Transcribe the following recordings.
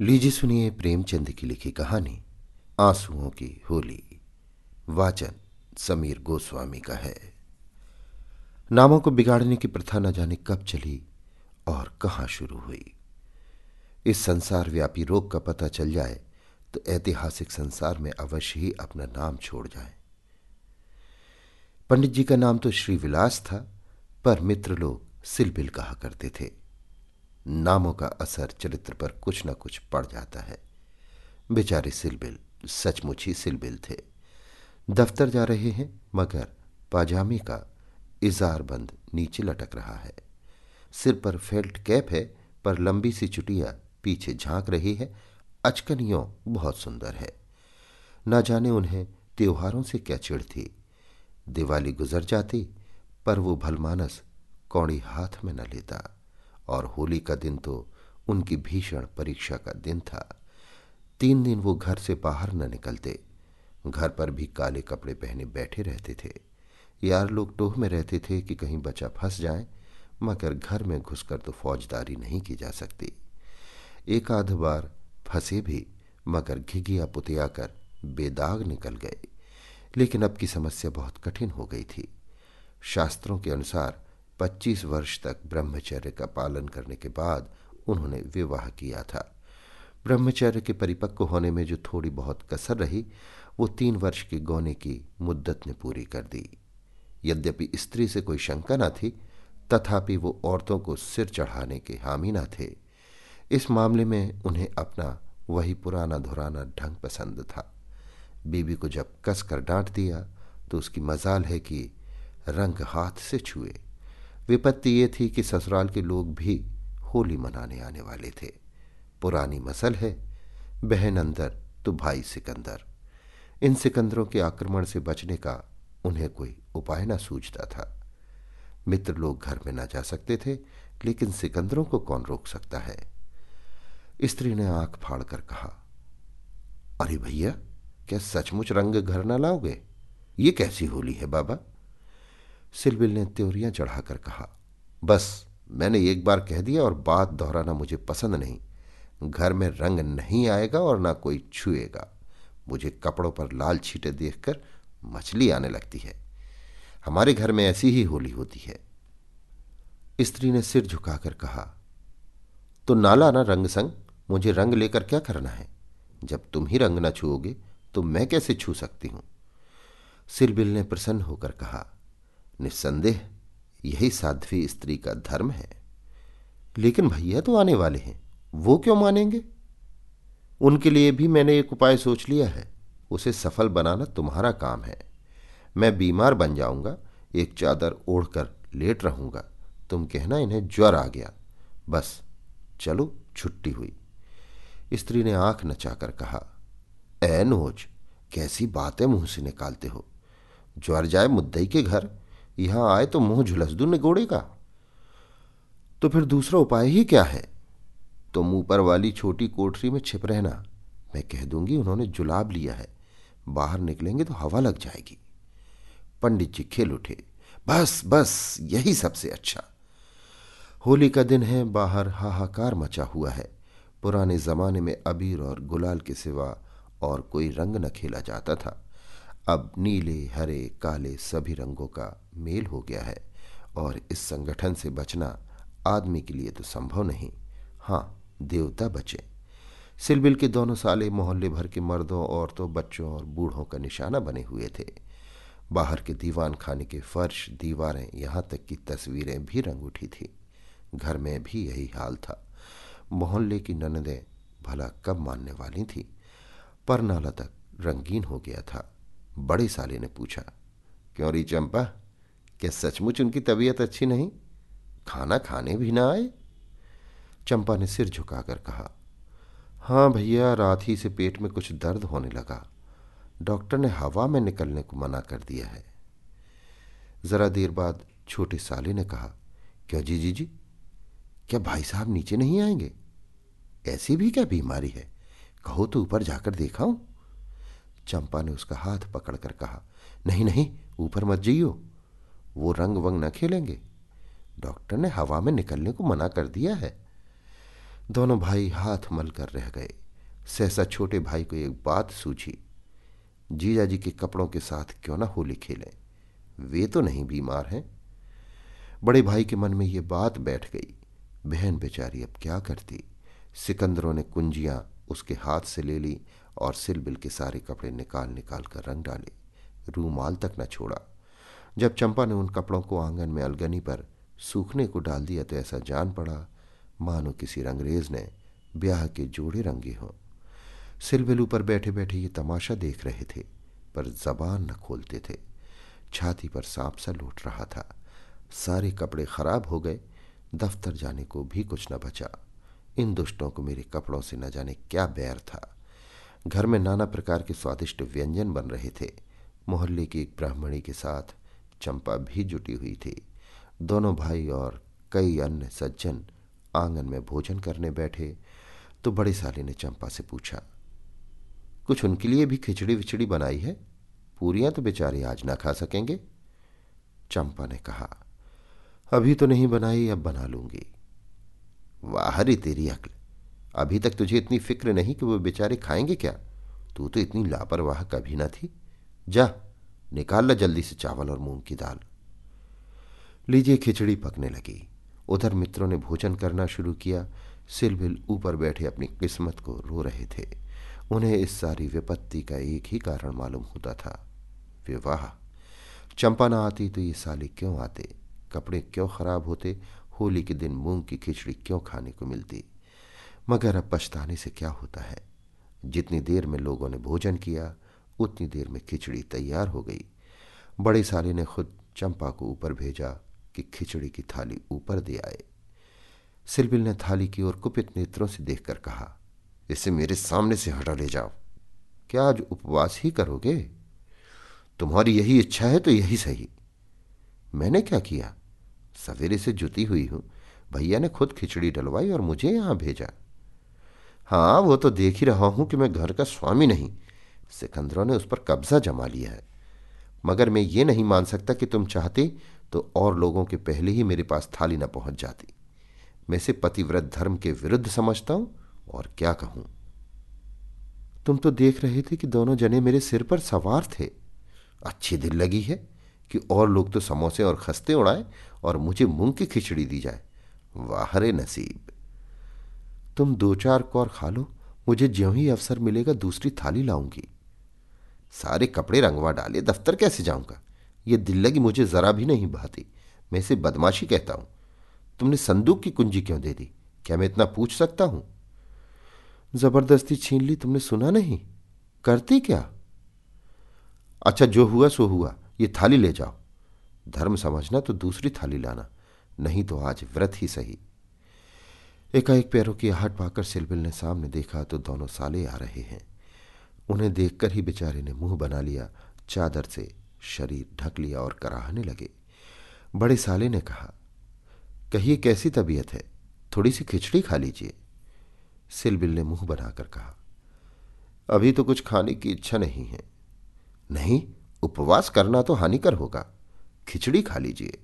लीजिए सुनिए प्रेमचंद की लिखी कहानी, आंसुओं की होली। वाचन समीर गोस्वामी का है। नामों को बिगाड़ने की प्रथा न जाने कब चली और कहाँ शुरू हुई। इस संसार व्यापी रोग का पता चल जाए तो ऐतिहासिक संसार में अवश्य ही अपना नाम छोड़ जाए। पंडित जी का नाम तो श्री विलास था, पर मित्र लोग सिलबिल कहा करते थे। नामों का असर चरित्र पर कुछ न कुछ पड़ जाता है। बेचारे सिलबिल, सचमुच ही सिलबिल थे। दफ्तर जा रहे हैं, मगर पाजामे का इजार बंद नीचे लटक रहा है। सिर पर फेल्ट कैप है, पर लंबी सी चुटिया पीछे झाँक रही है। अचकनियों बहुत सुंदर है। न जाने उन्हें त्योहारों से क्या चिड़ थी। दिवाली गुजर जाती, पर वो भलमानस कौड़ी हाथ में न लेता। और होली का दिन तो उनकी भीषण परीक्षा का दिन था। तीन दिन वो घर से बाहर न निकलते। घर पर भी काले कपड़े पहने बैठे रहते थे। यार लोग टोह में रहते थे कि कहीं बच्चा फंस जाए, मगर घर में घुसकर तो फौजदारी नहीं की जा सकती। एक आध बार फंसे भी, मगर घिघिया पुतिया कर बेदाग निकल गए। लेकिन अब की समस्या बहुत कठिन हो गई थी। शास्त्रों के अनुसार 25 वर्ष तक ब्रह्मचर्य का पालन करने के बाद उन्होंने विवाह किया था। ब्रह्मचर्य के परिपक्व होने में जो थोड़ी बहुत कसर रही, वो तीन वर्ष की गौने की मुद्दत ने पूरी कर दी। यद्यपि स्त्री से कोई शंका न थी, तथापि वो औरतों को सिर चढ़ाने के हामी न थे। इस मामले में उन्हें अपना वही पुराना धुराना ढंग पसंद था। बीबी को जब कस कर डांट दिया तो उसकी मजाल है कि रंग हाथ से छुए। विपत्ति ये थी कि ससुराल के लोग भी होली मनाने आने वाले थे। पुरानी मसल है, बहन अंदर तो भाई सिकंदर। इन सिकंदरों के आक्रमण से बचने का उन्हें कोई उपाय न सूझता था। मित्र लोग घर में न जा सकते थे, लेकिन सिकंदरों को कौन रोक सकता है? स्त्री ने आँख फाड़ कर कहा, अरे भैया, क्या सचमुच रंग घर न लाओगे? ये कैसी होली है बाबा? सिलबिल ने त्योरियाँ चढ़ाकर कहा, बस, मैंने एक बार कह दिया और बात दोहराना मुझे पसंद नहीं। घर में रंग नहीं आएगा और ना कोई छुएगा। मुझे कपड़ों पर लाल छीटे देखकर मछली आने लगती है। हमारे घर में ऐसी ही होली होती है। स्त्री ने सिर झुकाकर कहा तो नाला ना रंग संग, मुझे रंग लेकर क्या करना है? जब तुम ही रंग ना छुओगे तो मैं कैसे छू सकती हूँ? सिरबिल ने प्रसन्न होकर कहा निस्संदेह, यही साध्वी स्त्री का धर्म है। लेकिन भैया तो आने वाले हैं, वो क्यों मानेंगे? उनके लिए भी मैंने एक उपाय सोच लिया है, उसे सफल बनाना तुम्हारा काम है। मैं बीमार बन जाऊँगा, एक चादर ओढ़कर लेट रहूँगा, तुम कहना इन्हें ज्वर आ गया। बस, चलो, छुट्टी हुई। स्त्री ने आँख नचाकर कहा ए नोज़, कैसी बातें मुँह से निकालते हो? ज्वर जाए मुद्दई के घर यहाँ आए तो मुँह झुलस दू निगोड़ेगा तो फिर दूसरा उपाय ही क्या है? तुम ऊपर वाली छोटी कोठरी में छिप रहना। मैं कह दूँगी, उन्होंने जुलाब लिया है। बाहर निकलेंगे तो हवा लग जाएगी। पंडित जी खेल उठे। बस बस, यही सबसे अच्छा। होली का दिन है, बाहर हाहाकार मचा हुआ है। पुराने जमाने में अबीर और गुलाल के सिवा और कोई रंग न खेला जाता था। अब नीले, हरे, काले सभी रंगों का मेल हो गया है और इस संगठन से बचना आदमी के लिए तो संभव नहीं। हाँ देवता बचे। सिलबिल के दोनों साले मोहल्ले भर के मर्दों, औरतों, बच्चों और बूढ़ों का निशाना बने हुए थे। बाहर के दीवान खाने के फर्श, दीवारें, यहाँ तक की तस्वीरें भी रंग उठी थी। घर में भी यही हाल था। मोहल्ले की ननदें भला कब मानने वाली थी? पर नाला तक रंगीन हो गया था। बड़े साले ने पूछा, क्यों री चंपा, क्या सचमुच उनकी तबीयत अच्छी नहीं? खाना खाने भी ना आए? चंपा ने सिर झुकाकर कहा हाँ भैया, रात ही से पेट में कुछ दर्द होने लगा। डॉक्टर ने हवा में निकलने को मना कर दिया है। जरा देर बाद छोटे साले ने कहा, क्या जी जी जी? क्या भाई साहब नीचे नहीं आएँगे? ऐसी भी क्या बीमारी है? कहो तो ऊपर जाकर देखाऊं। चंपा ने उसका हाथ पकड़कर कहा, नहीं नहीं, ऊपर मत जाइयो, वो रंग वंग न खेलेंगे। डॉक्टर ने हवा में निकलने को मना कर दिया है। दोनों भाई हाथ मल कर रह गए। सहसा छोटे भाई को एक बात सूझी, जीजा जी के कपड़ों के साथ क्यों ना होली खेलें? वे तो नहीं बीमार हैं। बड़े भाई के मन में ये बात बैठ गई, बहन बेचारी अब क्या करती? सिकंदरों ने कुंजियाँ उसके हाथ से ले ली और सिलबिल के सारे कपड़े निकाल निकाल कर रंग डाले। रूमाल तक न छोड़ा। जब चंपा ने उन कपड़ों को आँगन में अलगनी पर सूखने को डाल दिया तो ऐसा जान पड़ा, मानो किसी रंगरेज ने ब्याह के जोड़े रंगे हों। सिलबिल ऊपर बैठे बैठे ये तमाशा देख रहे थे, पर जबान न खोलते थे। छाती पर सांप सा लूट रहा था। सारे कपड़े खराब हो गए, दफ्तर जाने को भी कुछ न बचा। इन दुष्टों को मेरे कपड़ों से न जाने क्या बैर था। घर में नाना प्रकार के स्वादिष्ट व्यंजन बन रहे थे। मोहल्ले की एक ब्राह्मणी के साथ चंपा भी जुटी हुई थी। दोनों भाई और कई अन्य सज्जन आँगन में भोजन करने बैठे तो बड़े साले ने चंपा से पूछा, कुछ उनके लिए भी खिचड़ी विचड़ी बनाई है? पूरियाँ तो बेचारे आज ना खा सकेंगे? चंपा ने कहा, अभी तो नहीं बनाई, अब बना लूँगी। वाहरी तेरी अक्ल! अभी तक तुझे इतनी फ़िक्र नहीं कि वो बेचारे खाएँगे क्या? तू तो इतनी लापरवाह कभी ना थी। जा, निकाल ला जल्दी से चावल और मूंग की दाल। लीजिए खिचड़ी पकने लगी। उधर मित्रों ने भोजन करना शुरू किया। सिलबिल ऊपर बैठे अपनी किस्मत को रो रहे थे। उन्हें इस सारी विपत्ति का एक ही कारण मालूम होता था। विवाह। चंपा ना आती तो ये साले क्यों आते? कपड़े क्यों खराब होते? होली के दिन मूंग की खिचड़ी क्यों खाने को मिलती? मगर अब पछताने से क्या होता है? जितनी देर में लोगों ने भोजन किया, उतनी देर में खिचड़ी तैयार हो गई। बड़े साले ने खुद चंपा को ऊपर भेजा कि खिचड़ी की थाली ऊपर दे आए। सिलबिल ने थाली की ओर कुपित नेत्रों से देखकर कहा, इसे मेरे सामने से हटा ले जाओ। क्या आज उपवास ही करोगे? तुम्हारी यही इच्छा है तो यही सही। मैंने क्या किया? सवेरे से जुती हुई हूँ। भैया ने खुद खिचड़ी डलवाई और मुझे यहाँ भेजा। हाँ वो तो देख ही रहा हूँ कि मैं घर का स्वामी नहीं। सिकंदरों ने उस पर कब्जा जमा लिया है। मगर मैं ये नहीं मान सकता कि तुम चाहते तो और लोगों के पहले ही मेरे पास थाली न पहुँच जाती। मैं इसे पतिव्रत धर्म के विरुद्ध समझता हूँ, और क्या कहूँ? तुम तो देख रहे थे कि दोनों जने मेरे सिर पर सवार थे। अच्छी दिल लगी है कि और लोग तो समोसे और खस्ते उड़ाए और मुझे मूंग की खिचड़ी दी जाए। वाहरे नसीब। तुम दो चार कौर खा लो, मुझे ज्यों ही अवसर मिलेगा दूसरी थाली लाऊँगी। सारे कपड़े रंगवा डाले, दफ्तर कैसे जाऊँगा? ये दिल लगी मुझे जरा भी नहीं भाती। मैं इसे बदमाशी कहता हूँ। तुमने संदूक की कुंजी क्यों दे दी? क्या मैं इतना पूछ सकता हूँ? ज़बरदस्ती छीन ली, तुमने सुना नहीं? करती क्या? अच्छा जो हुआ, सो हुआ। ये थाली ले जाओ। धर्म समझना तो दूसरी थाली लाना, नहीं तो आज व्रत ही सही। एकाएक पैरों की आहट पाकर सिलबिल ने सामने देखा तो दोनों साले आ रहे हैं। उन्हें देखकर ही बेचारे ने मुँह बना लिया, चादर से शरीर ढक लिया और कराहने लगे। बड़े साले ने कहा, कहिए कैसी तबीयत है? थोड़ी सी खिचड़ी खा लीजिए। सिलबिल ने मुँह बनाकर कहा, अभी तो कुछ खाने की इच्छा नहीं है। नहीं, उपवास करना तो हानिकर होगा। खिचड़ी खा लीजिए।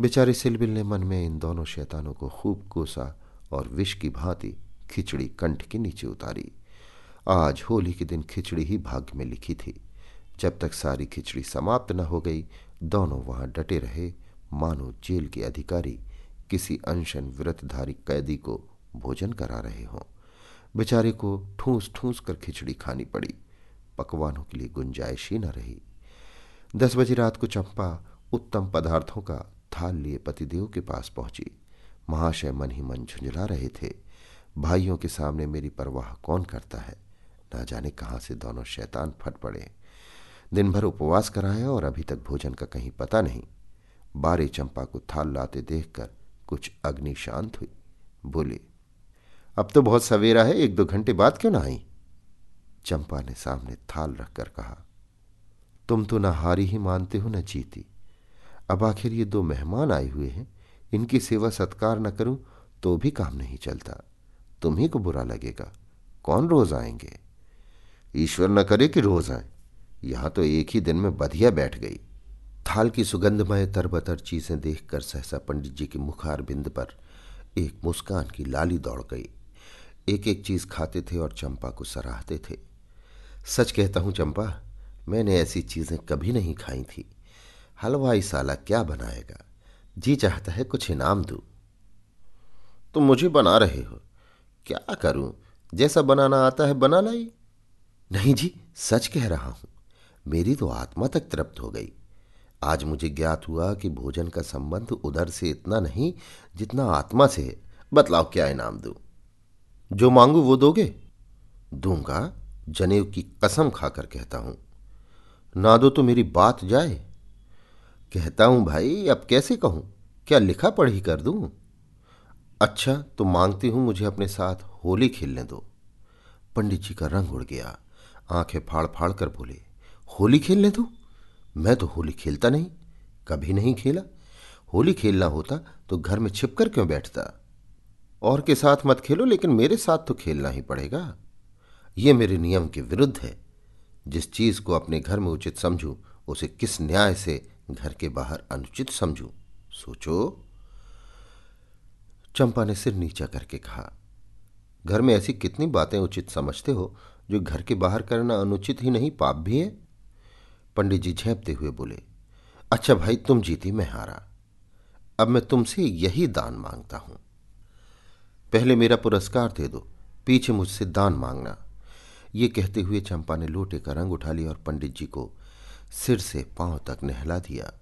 बेचारे सिलबिल ने मन में इन दोनों शैतानों को खूब कोसा और विष की भांति खिचड़ी कंठ के नीचे उतारी। आज होली के दिन खिचड़ी ही भाग्य में लिखी थी। जब तक सारी खिचड़ी समाप्त न हो गई, दोनों वहाँ डटे रहे। मानो जेल के अधिकारी किसी अनशन व्रतधारी कैदी को भोजन करा रहे हों। बेचारे को ठूस ठूस कर खिचड़ी खानी पड़ी। पकवानों के लिए गुंजाइश ही न रही। दस बजे रात को चंपा उत्तम पदार्थों का थाल लिए पतिदेव के पास पहुँची। महाशय मन ही मन झुंझला रहे थे। भाइयों के सामने मेरी परवाह कौन करता है? ना जाने कहाँ से दोनों शैतान फट पड़े। दिन भर उपवास कराया और अभी तक भोजन का कहीं पता नहीं। बारे चंपा को थाल लाते देखकर कुछ अग्नि शांत हुई। बोले, अब तो बहुत सवेरा है, एक दो घंटे बाद क्यों ना आई? चंपा ने सामने थाल रखकर कहा, तुम तो न हारी ही मानते हो, न जीती। अब आखिर ये दो मेहमान आए हुए हैं। इनकी सेवा सत्कार न करूँ तो भी काम नहीं चलता। तुम्ही को बुरा लगेगा। कौन रोज आएँगे? ईश्वर न करे कि रोज आए। यहाँ तो एक ही दिन में बधिया बैठ गई। थाल की सुगंधमय तरबतर चीज़ें देखकर सहसा पंडित जी की मुखार बिंद पर एक मुस्कान की लाली दौड़ गई। एक एक चीज़ खाते थे और चंपा को सराहते थे। सच कहता हूँ चंपा, मैंने ऐसी चीज़ें कभी नहीं खाई थी। हलवाई साला क्या बनाएगा? जी चाहता है कुछ इनाम दू। तुम मुझे बना रहे हो। क्या करूँ? जैसा बनाना आता है बना लाई। नहीं जी, सच कह रहा हूँ। मेरी तो आत्मा तक तृप्त हो गई। आज मुझे ज्ञात हुआ कि भोजन का संबंध उधर से इतना नहीं, जितना आत्मा से है। बतलाओ क्या इनाम दू? जो मांगू वो दोगे? दूँगा, जनेऊ की कसम खाकर कहता हूँ। ना दो तो मेरी बात जाए। कहता हूँ, भाई, अब कैसे कहूँ? क्या लिखा पढ़ी कर दूँ? अच्छा तो मांगती हूँ मुझे अपने साथ होली खेलने दो. पंडित जी का रंग उड़ गया। आँखें फाड़ फाड़ कर बोले, होली खेलने दो? मैं तो होली खेलता नहीं, कभी नहीं खेला। होली खेलना होता तो घर में छिपकर क्यों बैठता? और के साथ मत खेलो, लेकिन मेरे साथ तो खेलना ही पड़ेगा। ये मेरे नियम के विरुद्ध है। जिस चीज़ को अपने घर में उचित समझू, उसे किस न्याय से घर के बाहर अनुचित समझू। सोचो। चंपा ने सिर नीचा करके कहा, घर में ऐसी कितनी बातें उचित समझते हो, जो घर के बाहर करना अनुचित ही नहीं, पाप भी है? पंडित जी झेपते हुए बोले अच्छा भाई, तुम जीती मैं हारा। अब मैं तुमसे यही दान माँगता हूँ। पहले मेरा पुरस्कार दे दो, पीछे मुझसे दान मांगना। ये कहते हुए चंपा ने लोटे का रंग उठा लिया और पंडित जी को सिर से पाँव तक नहला दिया।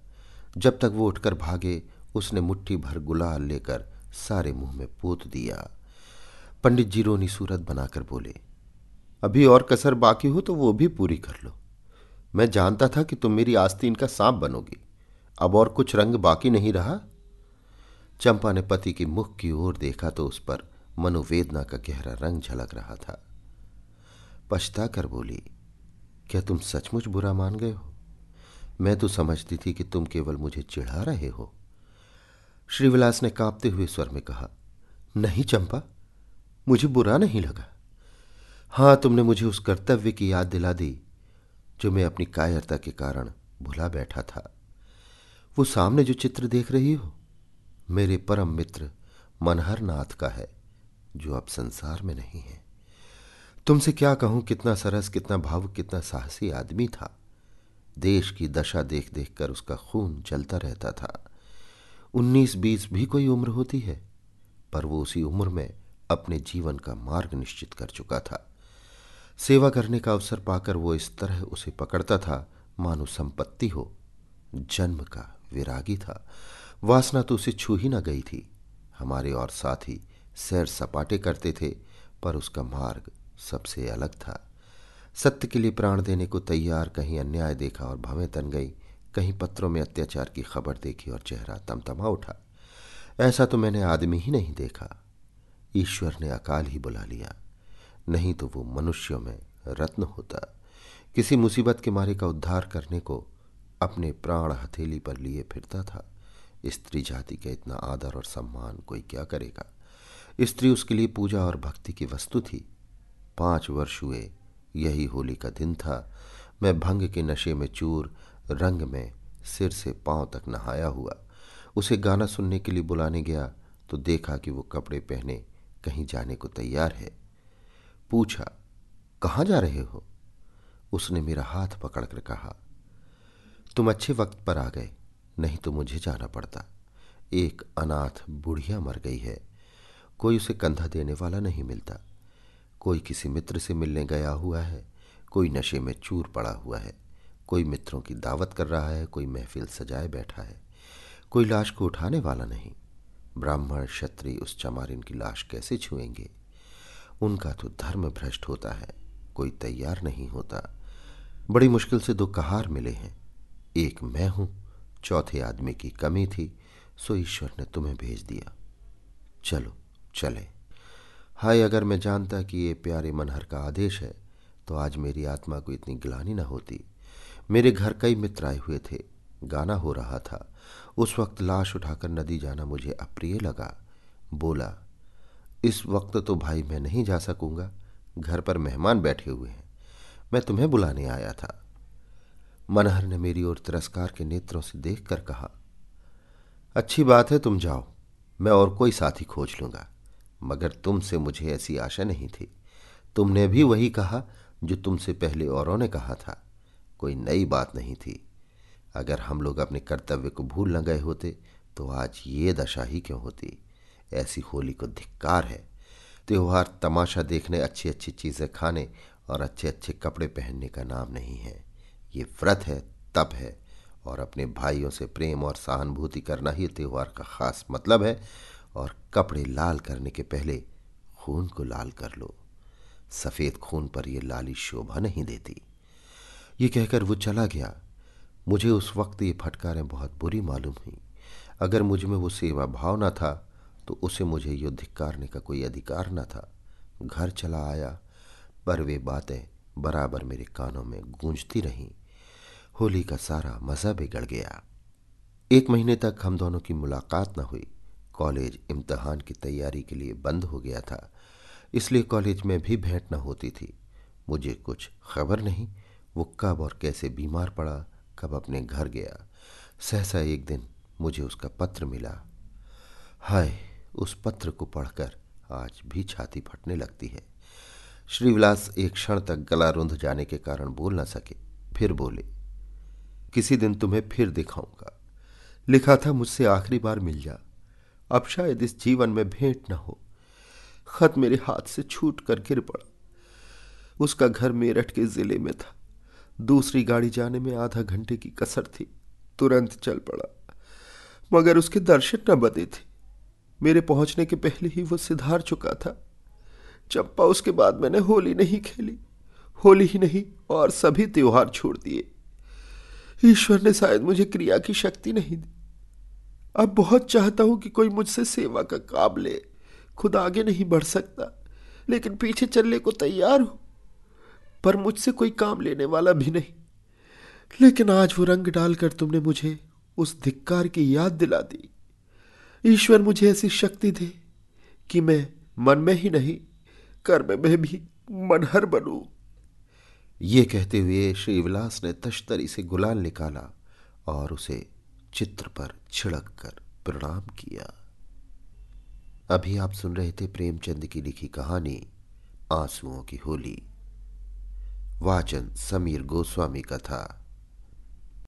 जब तक वो उठकर भागे, उसने मुट्ठी भर गुलाल लेकर सारे मुँह में पोत दिया। पंडित जी रोनी सूरत बनाकर बोले, अभी और कसर बाकी हो तो वो भी पूरी कर लो। मैं जानता था कि तुम मेरी आस्तीन का सांप बनोगी। अब और कुछ रंग बाकी नहीं रहा? चंपा ने पति के मुख की ओर देखा तो उस पर मनोवेदना का गहरा रंग झलक रहा था। पछता कर बोली, क्या तुम सचमुच बुरा मान गए हो? मैं तो समझती थी कि तुम केवल मुझे चिढ़ा रहे हो। श्रीविलास ने कांपते हुए स्वर में कहा, नहीं चंपा, मुझे बुरा नहीं लगा। हाँ, तुमने मुझे उस कर्तव्य की याद दिला दी, जो मैं अपनी कायरता के कारण भुला बैठा था। वो सामने जो चित्र देख रही हो, मेरे परम मित्र मनहर नाथ का है, जो अब संसार में नहीं है। तुमसे क्या कहूँ, कितना सरस, कितना भावुक, कितना साहसी आदमी था। देश की दशा देख देख कर उसका खून चलता रहता था। उन्नीस बीस भी कोई उम्र होती है, पर वो उसी उम्र में अपने जीवन का मार्ग निश्चित कर चुका था। सेवा करने का अवसर पाकर वो इस तरह उसे पकड़ता था, मानो संपत्ति हो, जन्म का विरागी था। वासना तो उसे छू ही न गई थी। हमारे और साथी सैर सपाटे करते थे, पर उसका मार्ग सबसे अलग था। सत्य के लिए प्राण देने को तैयार कहीं अन्याय देखा और भवें तन गई, कहीं पत्रों में अत्याचार की खबर देखी और चेहरा तमतमा उठा। ऐसा तो मैंने आदमी ही नहीं देखा। ईश्वर ने अकाल ही बुला लिया। नहीं तो वो मनुष्यों में रत्न होता। किसी मुसीबत के मारे का उद्धार करने को अपने प्राण हथेली पर लिए फिरता था। स्त्री जाति का इतना आदर और सम्मान कोई क्या करेगा? स्त्री उसके लिए पूजा और भक्ति की वस्तु थी। पाँच वर्ष हुए। यही होली का दिन था। मैं भंग के नशे में चूर, रंग में सिर से पाँव तक नहाया हुआ। उसे गाना सुनने के लिए बुलाने गया तो देखा कि वो कपड़े पहने कहीं जाने को तैयार है। पूछा, कहाँ जा रहे हो? उसने मेरा हाथ पकड़कर कहा, तुम अच्छे वक्त पर आ गए, नहीं तो मुझे जाना पड़ता। एक अनाथ बुढ़िया मर गई है। कोई उसे कंधा देने वाला नहीं मिलता। कोई किसी मित्र से मिलने गया हुआ है, कोई नशे में चूर पड़ा हुआ है, कोई मित्रों की दावत कर रहा है, कोई महफिल सजाए बैठा है, कोई लाश को उठाने वाला नहीं। ब्राह्मण, क्षत्रिय, उस चमारिन की लाश कैसे छुएँगे? उनका तो धर्म भ्रष्ट होता है, कोई तैयार नहीं होता। बड़ी मुश्किल से दो कहार मिले हैं। एक मैं हूँ, चौथे आदमी की कमी थी, सो ईश्वर ने तुम्हें भेज दिया। चलो, चले। हाय, अगर मैं जानता कि ये प्यारे मनहर का आदेश है तो आज मेरी आत्मा को इतनी गिलानी न होती। मेरे घर कई मित्र आए हुए थे, गाना हो रहा था। उस वक्त लाश उठाकर नदी जाना मुझे अप्रिय लगा। बोला, इस वक्त तो भाई मैं नहीं जा सकूँगा, घर पर मेहमान बैठे हुए हैं। मैं तुम्हें बुलाने आया था। मनहर ने मेरी ओर तिरस्कार के नेत्रों से देखकर कहा, अच्छी बात है, तुम जाओ, मैं और कोई साथी खोज लूँगा। मगर तुमसे मुझे ऐसी आशा नहीं थी। तुमने भी वही कहा जो तुमसे पहले औरों ने कहा था। कोई नई बात नहीं थी। अगर हम लोग अपने कर्तव्य को भूल न गए होते तो आज ये दशा ही क्यों होती? ऐसी होली को धिक्कार है। त्यौहार तमाशा देखने अच्छी अच्छी चीज़ें खाने और अच्छे अच्छे कपड़े पहनने का नाम नहीं है। ये व्रत है, तप है और अपने भाइयों से प्रेम और सहानुभूति करना ही त्योहार का खास मतलब है। और कपड़े लाल करने के पहले खून को लाल कर लो। सफ़ेद खून पर यह लाली शोभा नहीं देती। ये कहकर वो चला गया। मुझे उस वक्त ये फटकारें बहुत बुरी मालूम हुई। अगर मुझमें वो सेवा भाव न था तो उसे मुझे युद्ध करने का कोई अधिकार न था। घर चला आया, पर वे बातें बराबर मेरे कानों में गूंजती रहीं। होली का सारा मज़ा बिगड़ गया। एक महीने तक हम दोनों की मुलाकात न हुई। कॉलेज इम्तहान की तैयारी के लिए बंद हो गया था, इसलिए कॉलेज में भी भेंट न होती थी। मुझे कुछ खबर नहीं, वो कब और कैसे बीमार पड़ा, कब अपने घर गया। सहसा एक दिन मुझे उसका पत्र मिला। हाय, उस पत्र को पढ़कर आज भी छाती फटने लगती है। श्रीविलास एक क्षण तक गला रुंध जाने के कारण बोल न सके, फिर बोले, किसी दिन तुम्हें फिर दिखाऊँगा। लिखा था मुझसे आखिरी बार मिल जा। अब शायद इस जीवन में भेंट न हो। खत मेरे हाथ से छूट कर गिर पड़ा। उसका घर मेरठ के ज़िले में था। दूसरी गाड़ी जाने में आधा घंटे की कसर थी। तुरंत चल पड़ा। मगर उसके दर्शन न बदे थे। मेरे पहुँचने के पहले ही वो सिधार चुका था। चंपा, उसके बाद मैंने होली नहीं खेली। होली ही नहीं, और सभी त्योहार छोड़ दिए। ईश्वर ने शायद मुझे क्रिया की शक्ति नहीं दी। अब बहुत चाहता हूँ कि कोई मुझसे सेवा का काम ले। खुद आगे नहीं बढ़ सकता, लेकिन पीछे चलने को तैयार हूँ, पर मुझसे कोई काम लेने वाला भी नहीं। लेकिन आज वो रंग डालकर तुमने मुझे उस धिक्कार की याद दिला दी। ईश्वर मुझे ऐसी शक्ति दे कि मैं मन में ही नहीं, कर्म में भी मनहर बनूं। ये कहते हुए श्रीविलास ने तश्तरी से गुलाल निकाला और उसे चित्र पर छिड़क कर प्रणाम किया। अभी आप सुन रहे थे प्रेमचंद की लिखी कहानी, आंसुओं की होली। वाचन समीर गोस्वामी का था।